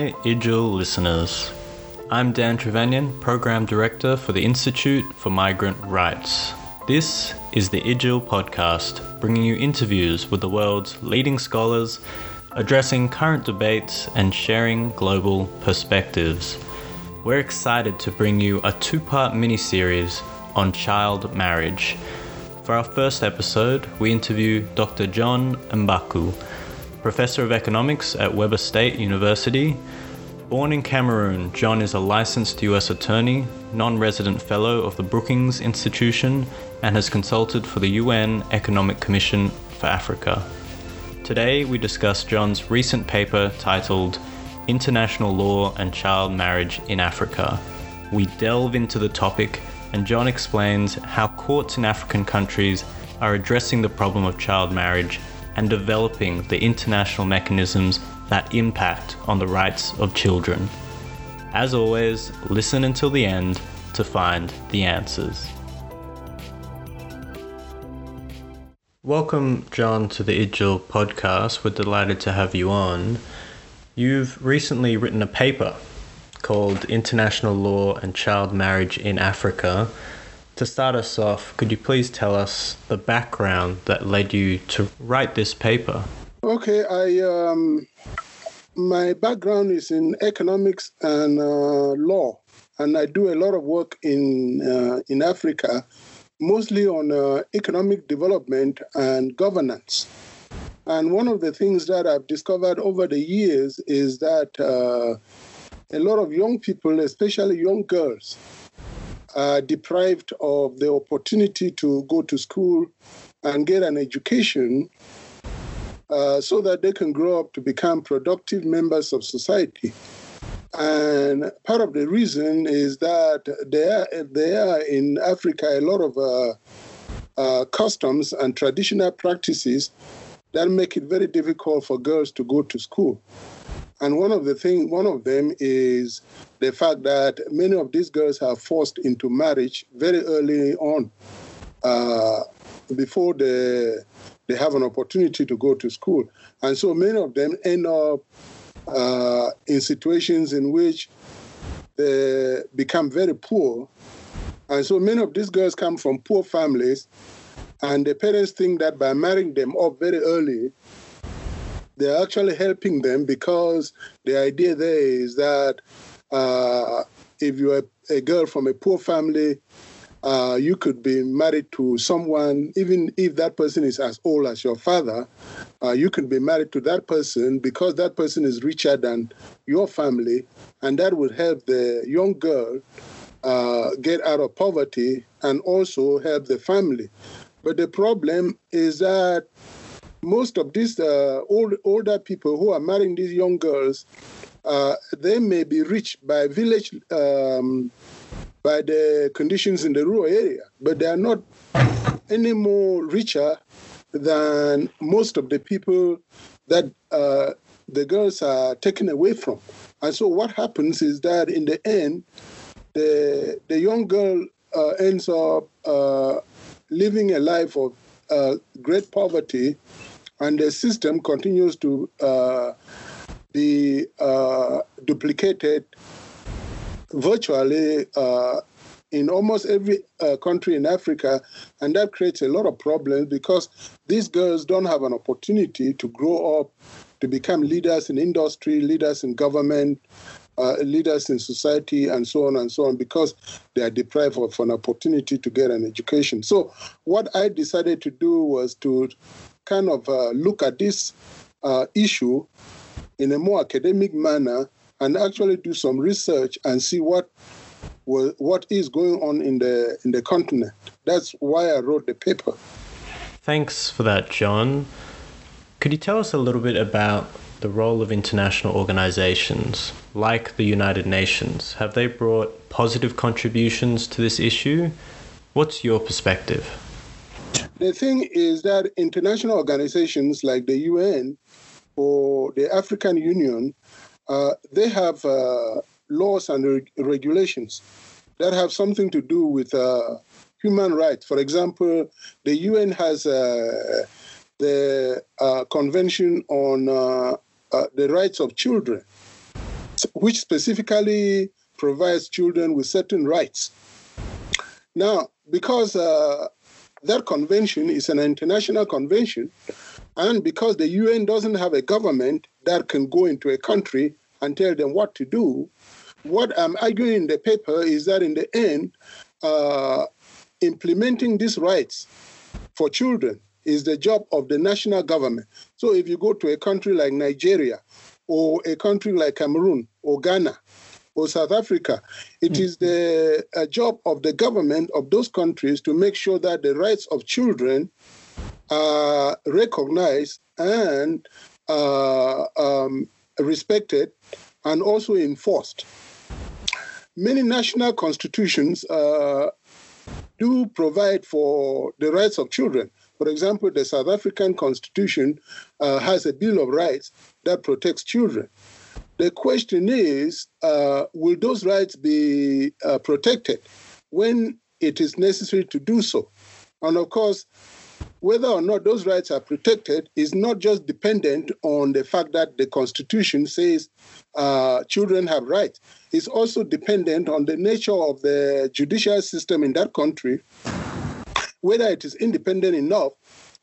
Hi, IJIL listeners. I'm Dan Trevanian, Program Director for the Institute for Migrant Rights. This is the IJIL podcast, bringing you interviews with the world's leading scholars, addressing current debates, and sharing global perspectives. We're excited to bring you a two part mini series on child marriage. For our first episode, we interview Dr. John Mbaku, Professor of Economics at Weber State University Born in Cameroon, John is a licensed US attorney, non resident fellow of the Brookings Institution, and has consulted for the UN Economic Commission for Africa. Today, we discuss John's recent paper titled International Law and Child Marriage in Africa. We delve into the topic, and John explains how courts in African countries are addressing the problem of child marriage and developing the international mechanisms that impact on the rights of children. As always, listen until the end to find the answers. Welcome, John, to the IJIL podcast. We're delighted to have you on. You've recently written a paper called International Law and Child Marriage in Africa. To start us off, could you please tell us the background that led you to write this paper? Okay, I um, my background is in economics and uh, law, and I do a lot of work in uh, in Africa, mostly on uh, economic development and governance. And one of the things that I've discovered over the years is that uh, a lot of young people, especially young girls, are deprived of the opportunity to go to school and get an education uh, so that they can grow up to become productive members of society. And part of the reason is that there, there are in Africa a lot of uh, uh, customs and traditional practices that make it very difficult for girls to go to school. And one of the thing, one of them is the fact that many of these girls are forced into marriage very early on, uh, before the they have an opportunity to go to school. And so many of them end up uh, in situations in which they become very poor. And so many of these girls come from poor families, and the parents think that by marrying them off very early, they're actually helping them because the idea there is that uh, if you're a girl from a poor family, uh, you could be married to someone, even if that person is as old as your father, uh, you can be married to that person because that person is richer than your family, and that would help the young girl uh, get out of poverty and also help the family. But the problem is that most of these uh, old, older people who are marrying these young girls, uh, they may be rich by village um, by the conditions in the rural area, but they are not any more richer than most of the people that uh, the girls are taken away from. And so what happens is that in the end, the the young girl uh, ends up uh, living a life of uh, great poverty, and the system continues to uh, be uh, duplicated virtually uh, in almost every uh, country in Africa, and that creates a lot of problems because these girls don't have an opportunity to grow up to become leaders in industry, leaders in government, uh, leaders in society, and so on and so on, because they are deprived of an opportunity to get an education. So, what I decided to do was to kind of uh, look at this uh, issue in a more academic manner and actually do some research and see what what is going on in the in the continent. That's why I wrote the paper. Thanks for that, John. Could you tell us a little bit about the role of international organizations like the United Nations? Have they brought positive contributions to this issue? What's your perspective? The thing is that international organizations like the UN or the African Union uh, they have uh, laws and reg- regulations that have something to do with uh, human rights. For example, the UN has uh, the uh, Convention on the Rights of Children. which specifically provides children with certain rights. Now, because uh, that convention is an international convention, and because the UN doesn't have a government that can go into a country and tell them what to do, what I'm arguing in the paper is that in the end, uh, implementing these rights for children is the job of the national government. So if you go to a country like Nigeria or a country like Cameroon or Ghana or South Africa, it mm-hmm. is the job of the government of those countries to make sure that the rights of children are recognized and uh, um, respected and also enforced. Many national constitutions uh, do provide for the rights of children. For example, the South African Constitution uh, has a Bill of Rights that protects children. The question is uh, will those rights be uh, protected when it is necessary to do so? And of course, whether or not those rights are protected is not just dependent on the fact that the Constitution says uh, children have rights. It's also dependent on the nature of the judicial system in that country whether it is independent enough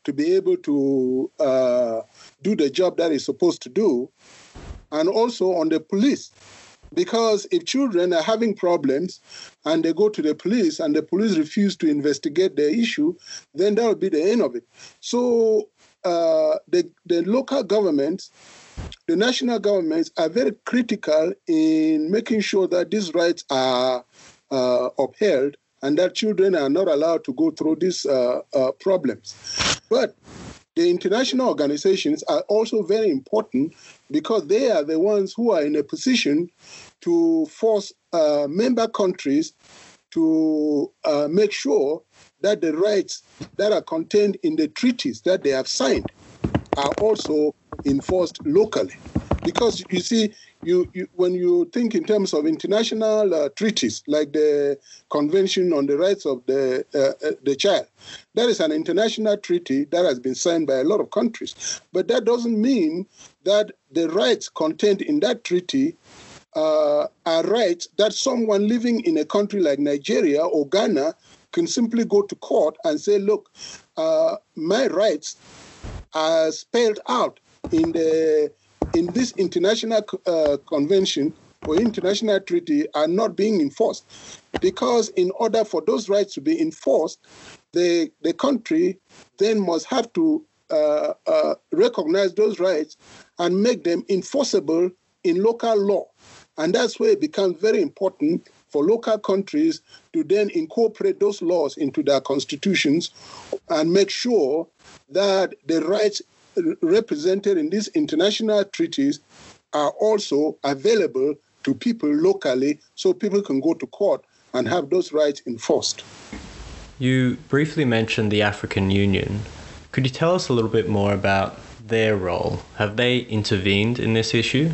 to be able to uh, do the job that it's supposed to do, and also on the police. Because if children are having problems and they go to the police and the police refuse to investigate the issue, then that will be the end of it. So uh, the, the local governments, the national governments are very critical in making sure that these rights are uh, upheld and that children are not allowed to go through these uh, uh, problems. But the international organizations are also very important because they are the ones who are in a position to force uh, member countries to uh, make sure that the rights that are contained in the treaties that they have signed are also enforced locally. Because you see, you, you, when you think in terms of international uh, treaties like the Convention on the Rights of the uh, uh, the Child, that is an international treaty that has been signed by a lot of countries. But that doesn't mean that the rights contained in that treaty uh, are rights that someone living in a country like Nigeria or Ghana can simply go to court and say, "Look, uh, my rights are spelled out in the in this international uh, convention or international treaty are not being enforced. Because in order for those rights to be enforced, the, the country then must have to uh, uh, recognize those rights and make them enforceable in local law. And that's where it becomes very important for local countries to then incorporate those laws into their constitutions and make sure that the rights represented in these international treaties are also available to people locally so people can go to court and have those rights enforced. You briefly mentioned the African Union. Could you tell us a little bit more about their role? Have they intervened in this issue?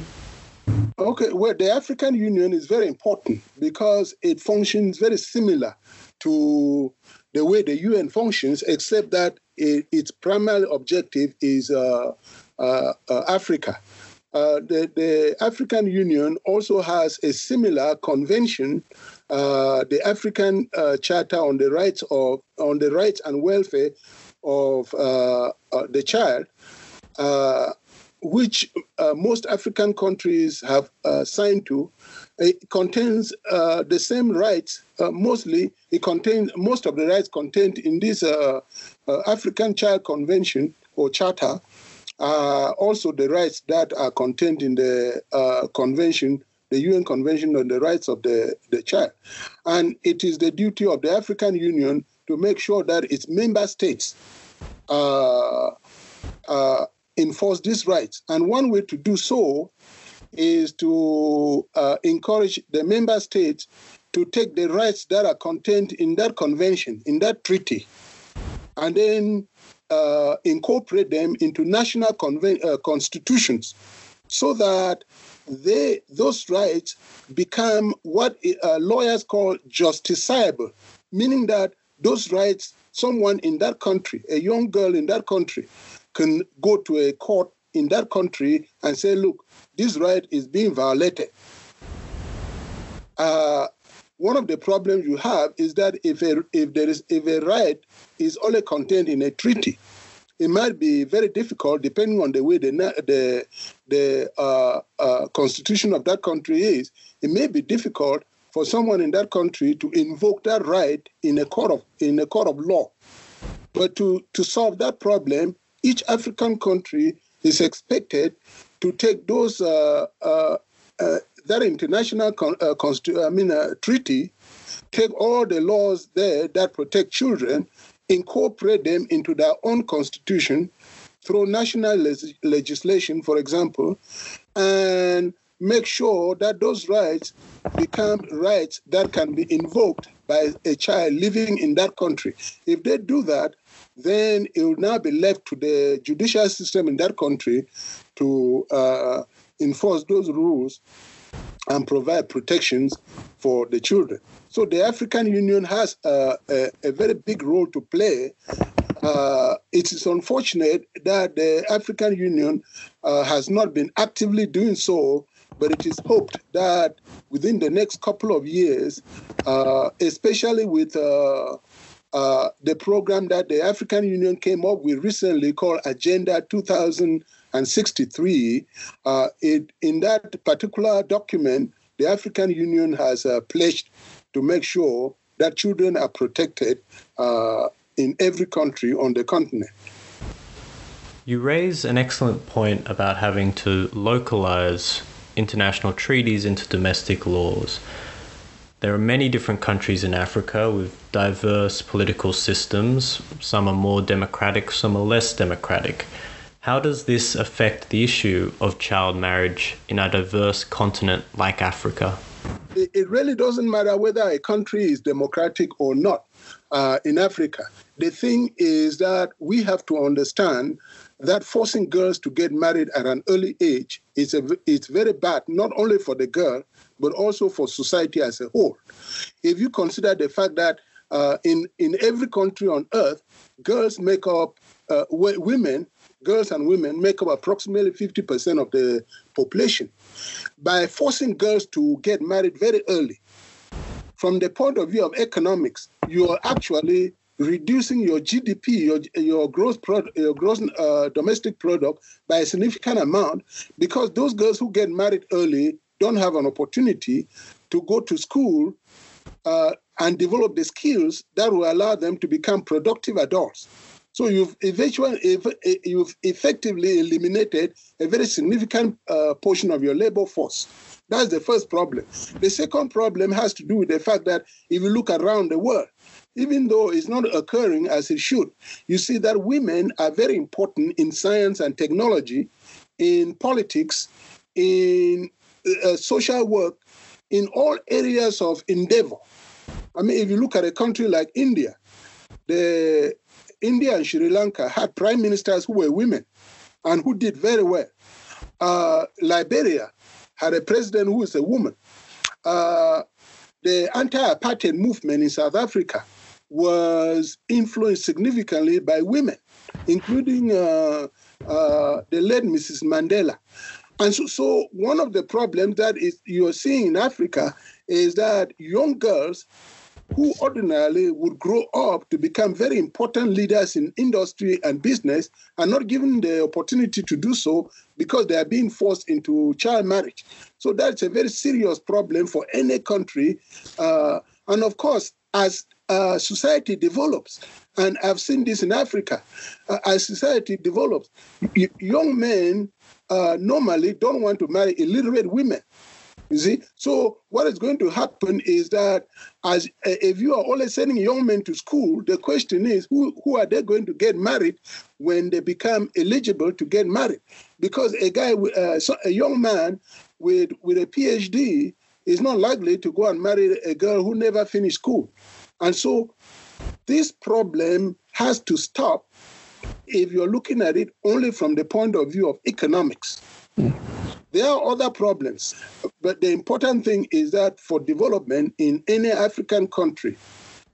Okay, well, the African Union is very important because it functions very similar to the way the UN functions, except that it, its primary objective is uh, uh, uh Africa. Uh, the, the, African Union also has a similar convention, uh, the African Charter on the rights of on the rights and welfare of the child, which most African countries have signed to, it contains the same rights. Mostly, it contains most of the rights contained in this uh, uh African Child Convention or Charter. also, the rights that are contained in the uh, convention, the UN Convention on the Rights of the, the Child, and it is the duty of the African Union to make sure that its member states uh, enforce these rights. And one way to do so is to uh, encourage the member states to take the rights that are contained in that convention, in that treaty, and then uh, incorporate them into national conven- uh, constitutions so that they, those rights become what uh, lawyers call justiciable, meaning that those rights, someone in that country, a young girl in that country, can go to a court in that country and say, look, this right is being violated. Uh, one of the problems you have is that if a, if there is if a right is only contained in a treaty, it might be very difficult, depending on the way the the the uh, uh, constitution of that country is. It may be difficult for someone in that country to invoke that right in a court of in a court of law. But to to solve that problem, each African country is expected to take those uh, uh, uh that international con- uh, I mean uh, treaty, take all the laws there that protect children, incorporate them into their own constitution through national legislation, for example, and make sure that those rights become rights that can be invoked by a child living in that country. If they do that, then it will now be left to the judicial system in that country to uh, enforce those rules and provide protections for the children. So the African Union has a, a very big role to play. Uh, it is unfortunate that the African Union uh, has not been actively doing so, but it is hoped that within the next couple of years, uh, especially with uh, uh, the program that the African Union came up with recently called Agenda 2000 and 63, uh, it, in that particular document, the African Union has uh, pledged to make sure that children are protected uh, in every country on the continent. You raise an excellent point about having to localize international treaties into domestic laws. There are many different countries in Africa with diverse political systems. Some are more democratic, some are less democratic. How does this affect the issue of child marriage in a diverse continent like Africa? It really doesn't matter whether a country is democratic or not uh, in Africa. The thing is that we have to understand that forcing girls to get married at an early age is a, it's very bad, not only for the girl, but also for society as a whole. If you consider the fact that uh, in, in every country on earth, girls make up, uh, women girls and women make up approximately 50% of the population. By forcing girls to get married very early, from the point of view of economics, you are actually reducing your GDP, your, your gross, product, your gross uh, domestic product by a significant amount because those girls who get married early don't have an opportunity to go to school uh, and develop the skills that will allow them to become productive adults. So you've eventually you've effectively eliminated a very significant uh, portion of your labor force. That's the first problem. The second problem has to do with the fact that if you look around the world, even though it's not occurring as it should, you see that women are very important in science and technology, in politics, in uh, social work, in all areas of endeavor. I mean, if you look at a country like India, the India and Sri Lanka had prime ministers who were women and who did very well. Uh, Liberia had a president who is a woman. Uh, the anti-apartheid movement in South Africa was influenced significantly by women, including uh, uh the late Mrs. Mandela. And so, so, one of the problems that is you're seeing in Africa is that young girls who ordinarily would grow up to become very important leaders in industry and business are not given the opportunity to do so because they are being forced into child marriage. So that's a very serious problem for any country. Uh, and of course, as uh, society develops, and I've seen this in Africa, uh, as society develops, young men uh, normally don't want to marry illiterate women you see, so what is going to happen is that as if you are always sending young men to school, the question is who who are they going to get married when they become eligible to get married? Because a guy, uh, a young man with with a PhD is not likely to go and marry a girl who never finished school, and so this problem has to stop if you're looking at it only from the point of view of economics. Mm. There are other problems, but the important thing is that for development in any African country,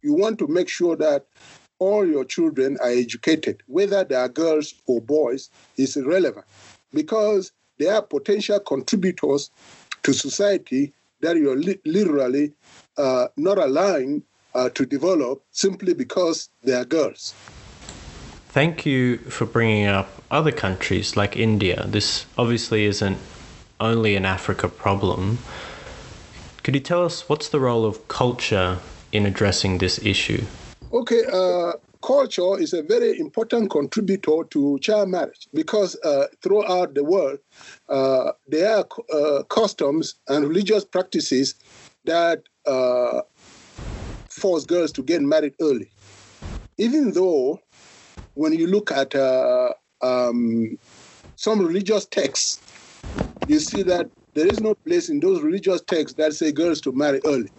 you want to make sure that all your children are educated, whether they are girls or boys, is irrelevant. because they are potential contributors to society that you're li- literally uh, not allowing uh, to develop simply because they are girls. Thank you for bringing up other countries like India. This obviously isn't only an Africa problem. Could you tell us what's the role of culture in addressing this issue? Okay, uh, culture is a very important contributor to child marriage because uh, throughout the world, uh, there are uh, customs and religious practices that uh, force girls to get married early. Even though, when you look at uh, um, some religious texts, you see that there is no place in those religious texts that say girls to marry early.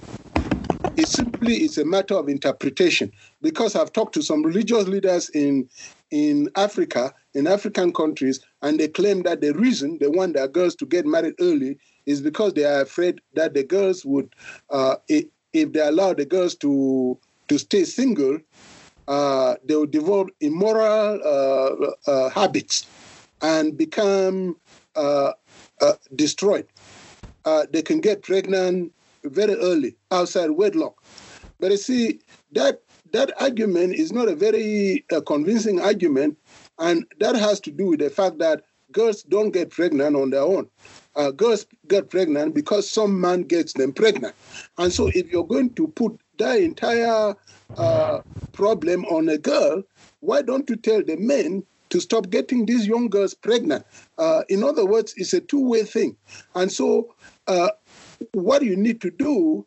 It simply is a matter of interpretation. Because I've talked to some religious leaders in in Africa, in African countries, and they claim that the reason they want their girls to get married early is because they are afraid that the girls would, uh, if, they allow the girls to to stay single, uh, they will develop immoral uh, uh habits and become uh, uh, destroyed. they can get pregnant very early outside wedlock. But you see, that that argument is not a very uh, convincing argument, and that has to do with the fact that girls don't get pregnant on their own. Uh, girls get pregnant because some man gets them pregnant. And so, if you're going to put that entire uh, problem on a girl, why don't you tell the men to stop getting these young girls pregnant? Uh, in other words, it's a two way thing. And so, uh, what you need to do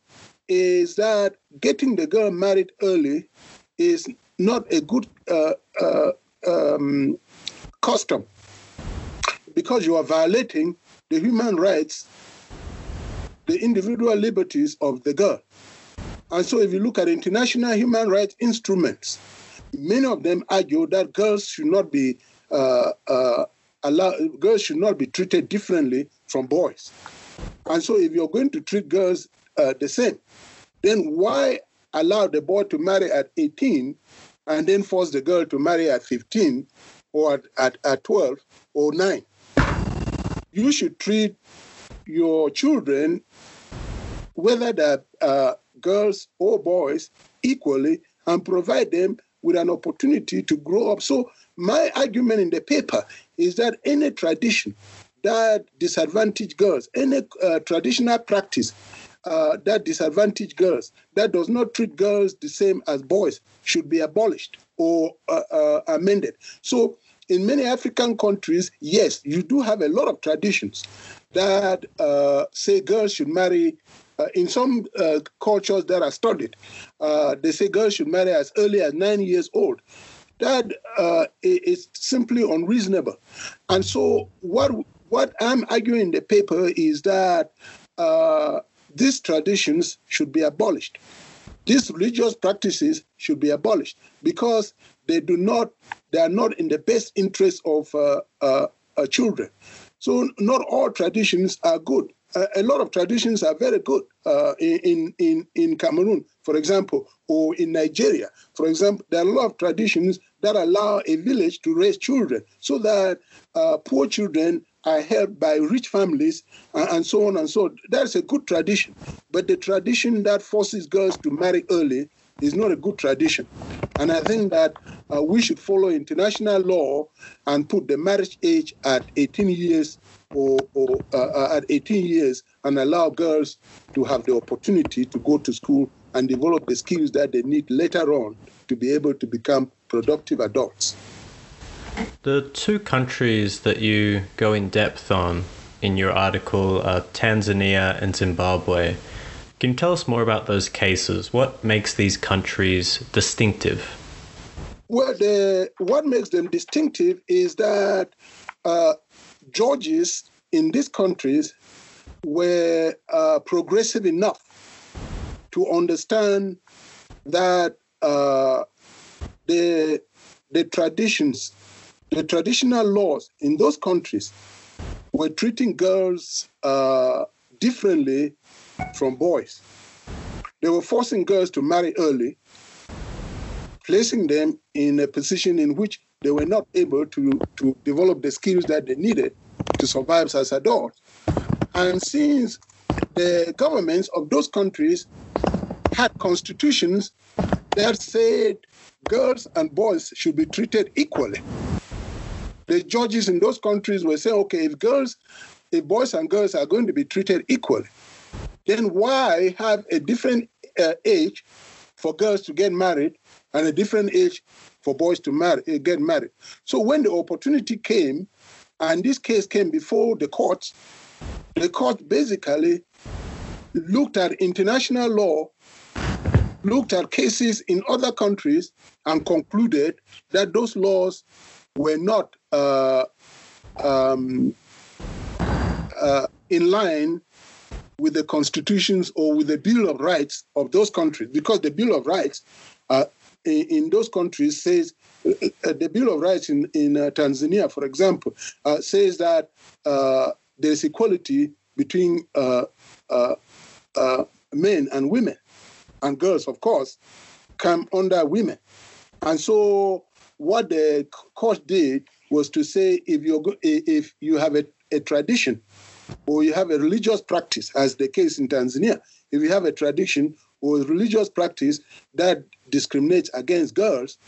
is that getting the girl married early is not a good uh, uh, um, custom because you are violating the human rights, the individual liberties of the girl. And so, if you look at international human rights instruments, many of them argue that girls should not be uh, uh, allowed, girls should not be treated differently from boys. And so, if you're going to treat girls uh, the same, then why allow the boy to marry at 18 and then force the girl to marry at 15 or at, at, at 12 or 9? You should treat your children, whether they're uh, girls or boys, equally and provide them with an opportunity to grow up. So, my argument in the paper is that any tradition that disadvantage girls, any uh, traditional practice uh, that disadvantage girls, that does not treat girls the same as boys, should be abolished or uh, uh, amended. So, in many African countries, yes, you do have a lot of traditions that uh, say girls should marry. Uh, in some uh, cultures that are studied, they say girls should marry as early as nine years old that uh, is simply unreasonable. And so, what what I'm arguing in the paper is that uh, these traditions should be abolished. These religious practices should be abolished because they do not, they are not in the best interest of uh, uh, uh children. So not all traditions are good. A lot of traditions are very good uh, in, in, in Cameroon, for example, or in Nigeria. For example, there are a lot of traditions that allow a village to raise children so that uh, poor children are helped by rich families and, and so on and so on. That's a good tradition. But the tradition that forces girls to marry early is not a good tradition. And I think that uh, we should follow international law and put the marriage age at 18 years or, or uh, uh at 18 years and allow girls to have the opportunity to go to school and develop the skills that they need later on to be able to become productive adults. The two countries that you go in depth on in your article are Tanzania and Zimbabwe. Can you tell us more about those cases? What makes these countries distinctive? Well, the, what makes them distinctive is that uh, judges in these countries were uh, progressive enough to understand that uh, the the traditions the traditional laws in those countries were treating girls uh, differently from boys. They were forcing girls to marry early, placing them in a position in which they were not able to, to develop the skills that they needed to survive as adults. And since the governments of those countries had constitutions that said girls and boys should be treated equally, the judges in those countries were saying, okay, if girls, if boys and girls are going to be treated equally, then why have a different uh, age for girls to get married and a different age for boys to marry, uh, get married? So when the opportunity came, and this case came before the courts, the court basically looked at international law, looked at cases in other countries, and concluded that those laws were not uh, um, uh, in line with the constitutions or with the Bill of Rights of those countries, because the Bill of Rights uh, in, in, those countries says uh, uh, the Bill of Rights in in uh, Tanzania, for example, says that there's equality between men and women, and girls, of course, come under women, and so what the court did was to say if you if you have a, a tradition or you have a religious practice, as the case in Tanzania, if you have a tradition or religious practice that discriminates against girls,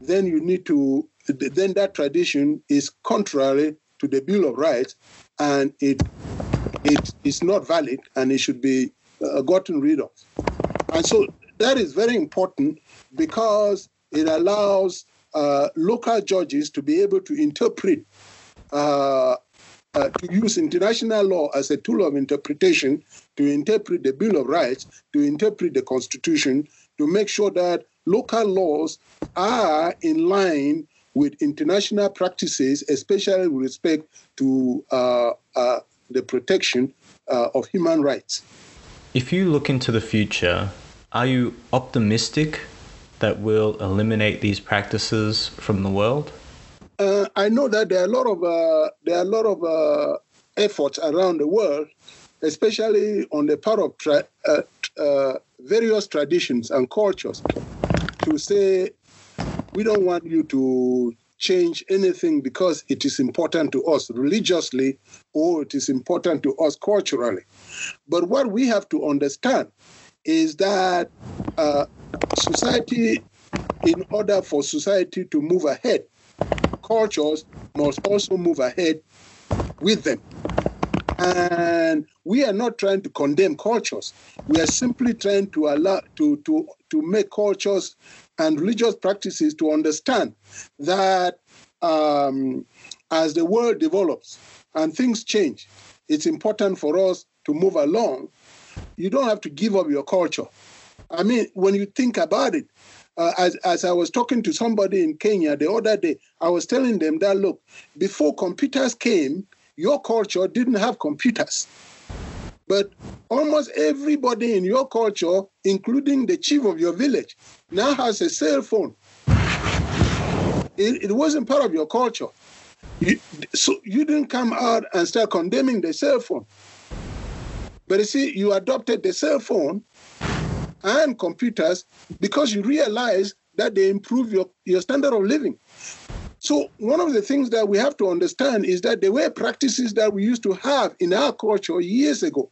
then you need to then that tradition is contrary to the Bill of Rights, and it it is not valid, and it should be uh, gotten rid of. And so that is very important because it allows uh, local judges to be able to interpret, uh, uh, to use international law as a tool of interpretation to interpret the Bill of Rights, to interpret the Constitution, to make sure that local laws are in line with international practices, especially with respect to uh, uh, the protection uh, of human rights. If you look into the future, are you optimistic that we'll eliminate these practices from the world? Uh, I know that there are a lot of uh, there are a lot of uh, efforts around the world, especially on the part of tra- uh, various traditions and cultures, to say we don't want you to change anything because it is important to us religiously or it is important to us culturally. But what we have to understand is that uh, society, in order for society to move ahead, cultures must also move ahead with them. And we are not trying to condemn cultures. We are simply trying to allow to, to, to make cultures and religious practices to understand that um, as the world develops and things change, it's important for us to move along. You don't have to give up your culture. I mean, when you think about it, uh, as, as I was talking to somebody in Kenya the other day, I was telling them that look, before computers came, your culture didn't have computers. But almost everybody in your culture, including the chief of your village, now has a cell phone. It, it wasn't part of your culture. You, so you didn't come out and start condemning the cell phone. But you see, you adopted the cell phone and computers because you realize that they improve your, your standard of living. So one of the things that we have to understand is that there were practices that we used to have in our culture years ago,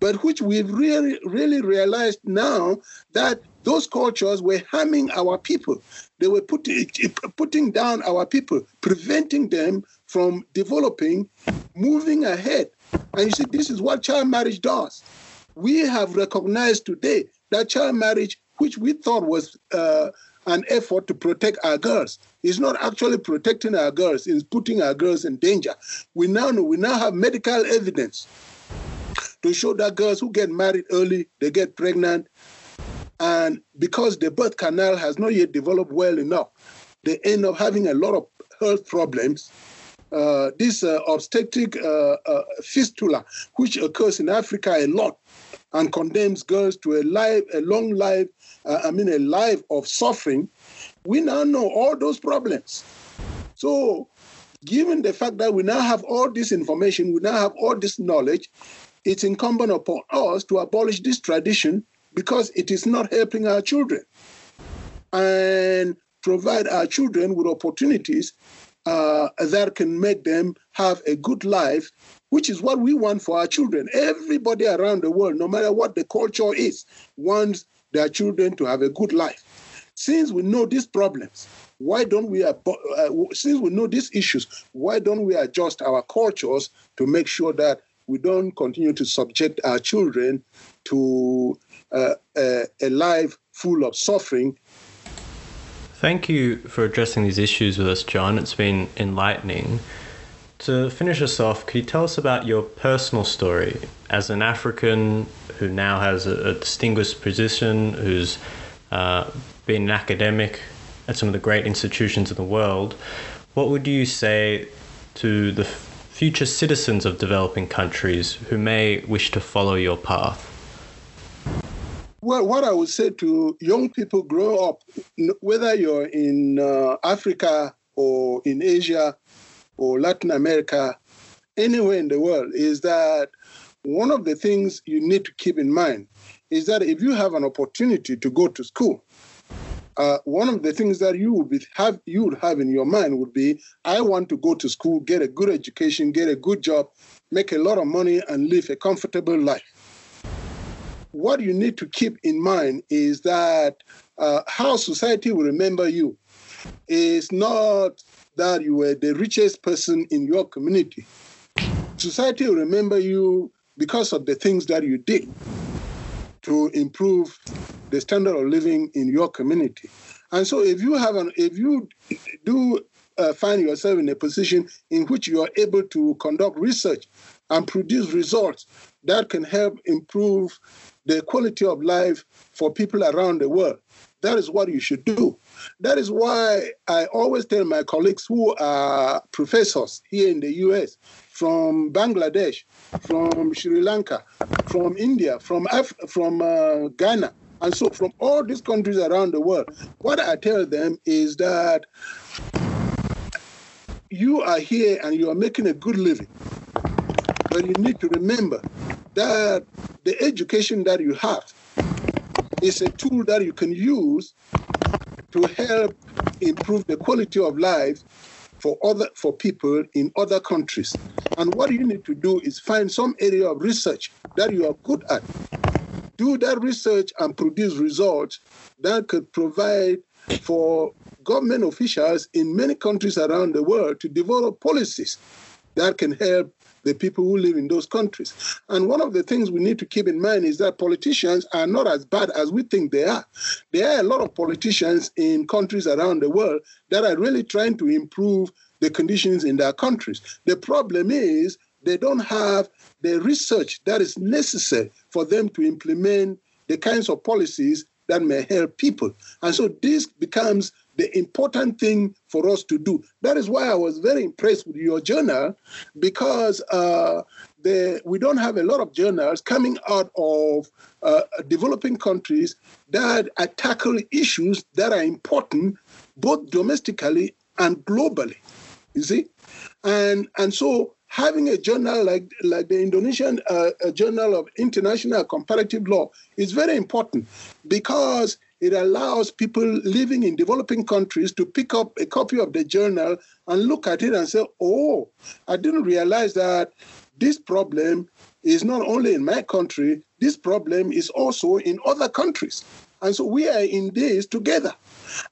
but which we've really, really realized now that those cultures were harming our people. They were putting, putting down our people, preventing them from developing, moving ahead. And you see, this is what child marriage does. We have recognized today that child marriage, which we thought was uh, an effort to protect our girls, is not actually protecting our girls, it's putting our girls in danger. We now know, we now have medical evidence to show that girls who get married early, they get pregnant, and because the birth canal has not yet developed well enough, they end up having a lot of health problems. Uh, this uh, obstetric uh, uh fistula, which occurs in Africa a lot, and condemns girls to a life, a long life, uh, I mean, a life of suffering, we now know all those problems. So, given the fact that we now have all this information, we now have all this knowledge, it's incumbent upon us to abolish this tradition because it is not helping our children and provide our children with opportunities uh, that can make them have a good life, which is what we want for our children. Everybody around the world, no matter what the culture is, wants their children to have a good life. Since we know these problems, why don't we, uh, since we know these issues, why don't we adjust our cultures to make sure that we don't continue to subject our children to uh, a, a life full of suffering Thank you for addressing these issues with us, John. It's been enlightening. To finish us off, could you tell us about your personal story as an African who now has a, a distinguished position, who's uh, been an academic at some of the great institutions in the world? What would you say to the future citizens of developing countries who may wish to follow your path? Well, what I would say to young people grow up, whether you're in uh, Africa or in Asia or Latin America, anywhere in the world, is that one of the things you need to keep in mind is that if you have an opportunity to go to school, uh, one of the things that you would be, have you would have in your mind would be, I want to go to school, get a good education, get a good job, make a lot of money, and live a comfortable life. What you need to keep in mind is that uh, how society will remember you is not that you were the richest person in your community. Society will remember you because of the things that you did to improve the standard of living in your community. And so, if you have an, if you do uh, find yourself in a position in which you are able to conduct research and produce results that can help improve the quality of life for people around the world. That is what you should do. That is why I always tell my colleagues who are professors here in the US, from Bangladesh, from Sri Lanka, from India, from Af- from uh, Ghana, and so from all these countries around the world, what I tell them is that you are here and you are making a good living. But you need to remember that the education that you have is a tool that you can use to help improve the quality of life for other for people in other countries. And what you need to do is find some area of research that you are good at. Do that research and produce results that could provide for government officials in many countries around the world to develop policies that can help the people who live in those countries. And one of the things we need to keep in mind is that politicians are not as bad as we think they are. There are a lot of politicians in countries around the world that are really trying to improve the conditions in their countries. The problem is they don't have the research that is necessary for them to implement the kinds of policies that may help people. And so this becomes the important thing for us to do. That is why I was very impressed with your journal because uh, the, we don't have a lot of journals coming out of uh, developing countries that tackle issues that are important both domestically and globally. You see, and and so having a journal like like the Indonesian uh, Journal of International Comparative Law is very important because it allows people living in developing countries to pick up a copy of the journal and look at it and say, oh, I didn't realize that this problem is not only in my country, this problem is also in other countries. And so we are in this together.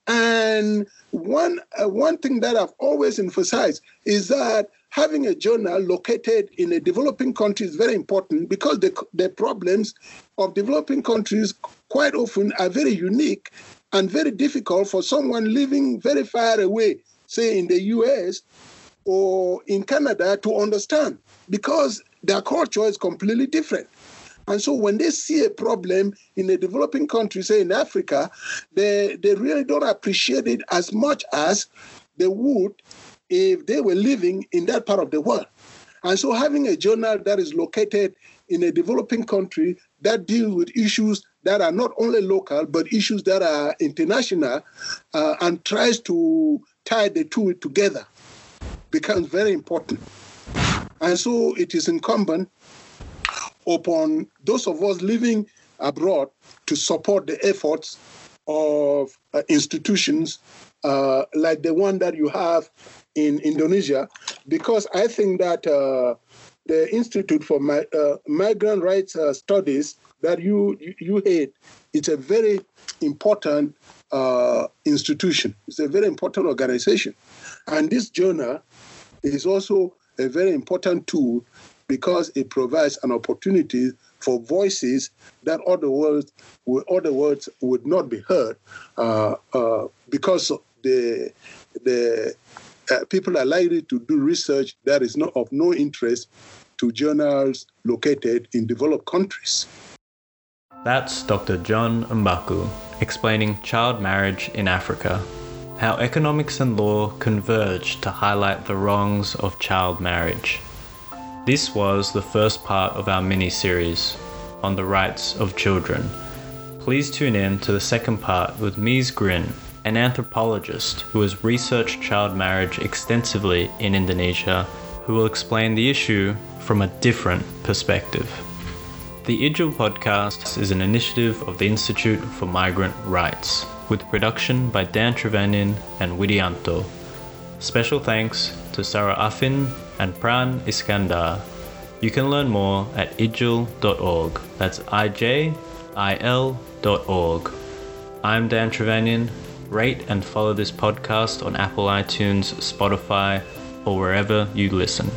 And one, uh, one thing that I've always emphasized is that having a journal located in a developing country is very important because the, the problems of developing countries quite often are very unique and very difficult for someone living very far away, say in the US or in Canada, to understand because their culture is completely different. And so when they see a problem in a developing country, say in Africa, they, they really don't appreciate it as much as they would if they were living in that part of the world. And so having a journal that is located in a developing country that deals with issues that are not only local, but issues that are international uh, and tries to tie the two together becomes very important. And so it is incumbent upon those of us living abroad to support the efforts of uh, institutions uh, like the one that you have in Indonesia because I think that uh, the Institute for Mi- uh, Migrant Rights uh, Studies that you you head, it's a very important uh, institution. It's a very important organization, and this journal is also a very important tool because it provides an opportunity for voices that other words other words would not be heard uh, uh, because the the uh, people are likely to do research that is not of no interest to journals located in developed countries. That's Dr. John Mbaku explaining child marriage in Africa, how economics and law converge to highlight the wrongs of child marriage. This was the first part of our mini series on the rights of children. Please tune in to the second part with Mies Grijns, an anthropologist who has researched child marriage extensively in Indonesia, who will explain the issue from a different perspective. The IJIL podcast is an initiative of the Institute for Migrant Rights, with production by Dan Trevanian and Widianto. Special thanks to Sarah Affin and Pran Iskandar. You can learn more at ijil.org. That's I J I L.org. I'm Dan Trevanian. Rate and follow this podcast on Apple iTunes, Spotify, or wherever you listen.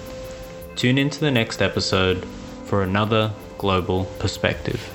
Tune in to the next episode for another global perspective.